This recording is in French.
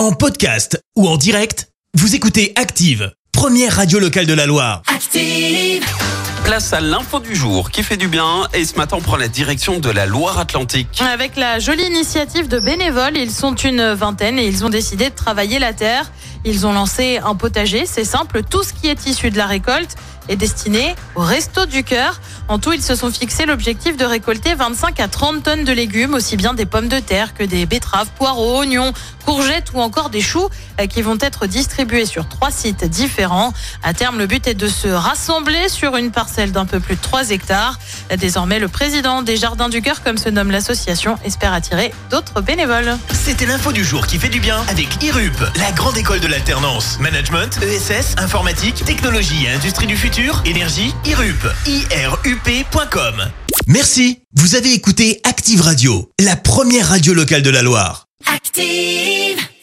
En podcast ou en direct, vous écoutez Active, première radio locale de la Loire. Active. Place à l'info du jour qui fait du bien et ce matin on prend la direction de la Loire-Atlantique. Avec la jolie initiative de bénévoles, ils sont une vingtaine et ils ont décidé de travailler la terre. Ils ont lancé un potager, c'est simple, tout ce qui est issu de la récolte est destiné au Resto du Cœur. En tout, ils se sont fixé l'objectif de récolter 25 à 30 tonnes de légumes, aussi bien des pommes de terre que des betteraves, poireaux, oignons, courgettes ou encore des choux euh, qui vont être distribués sur trois sites différents. À terme, le but est de se rassembler sur une parcelle d'un peu plus de 3 hectares. Désormais, le président des Jardins du Cœur, comme se nomme l'association, espère attirer d'autres bénévoles. C'était l'info du jour qui fait du bien avec IRUP, la grande école de l'alternance. Management, ESS, informatique, technologie et industrie du futur, énergie, IRUP. IRUP.com. Merci. Vous avez écouté Active Radio, la première radio locale de la Loire. Active.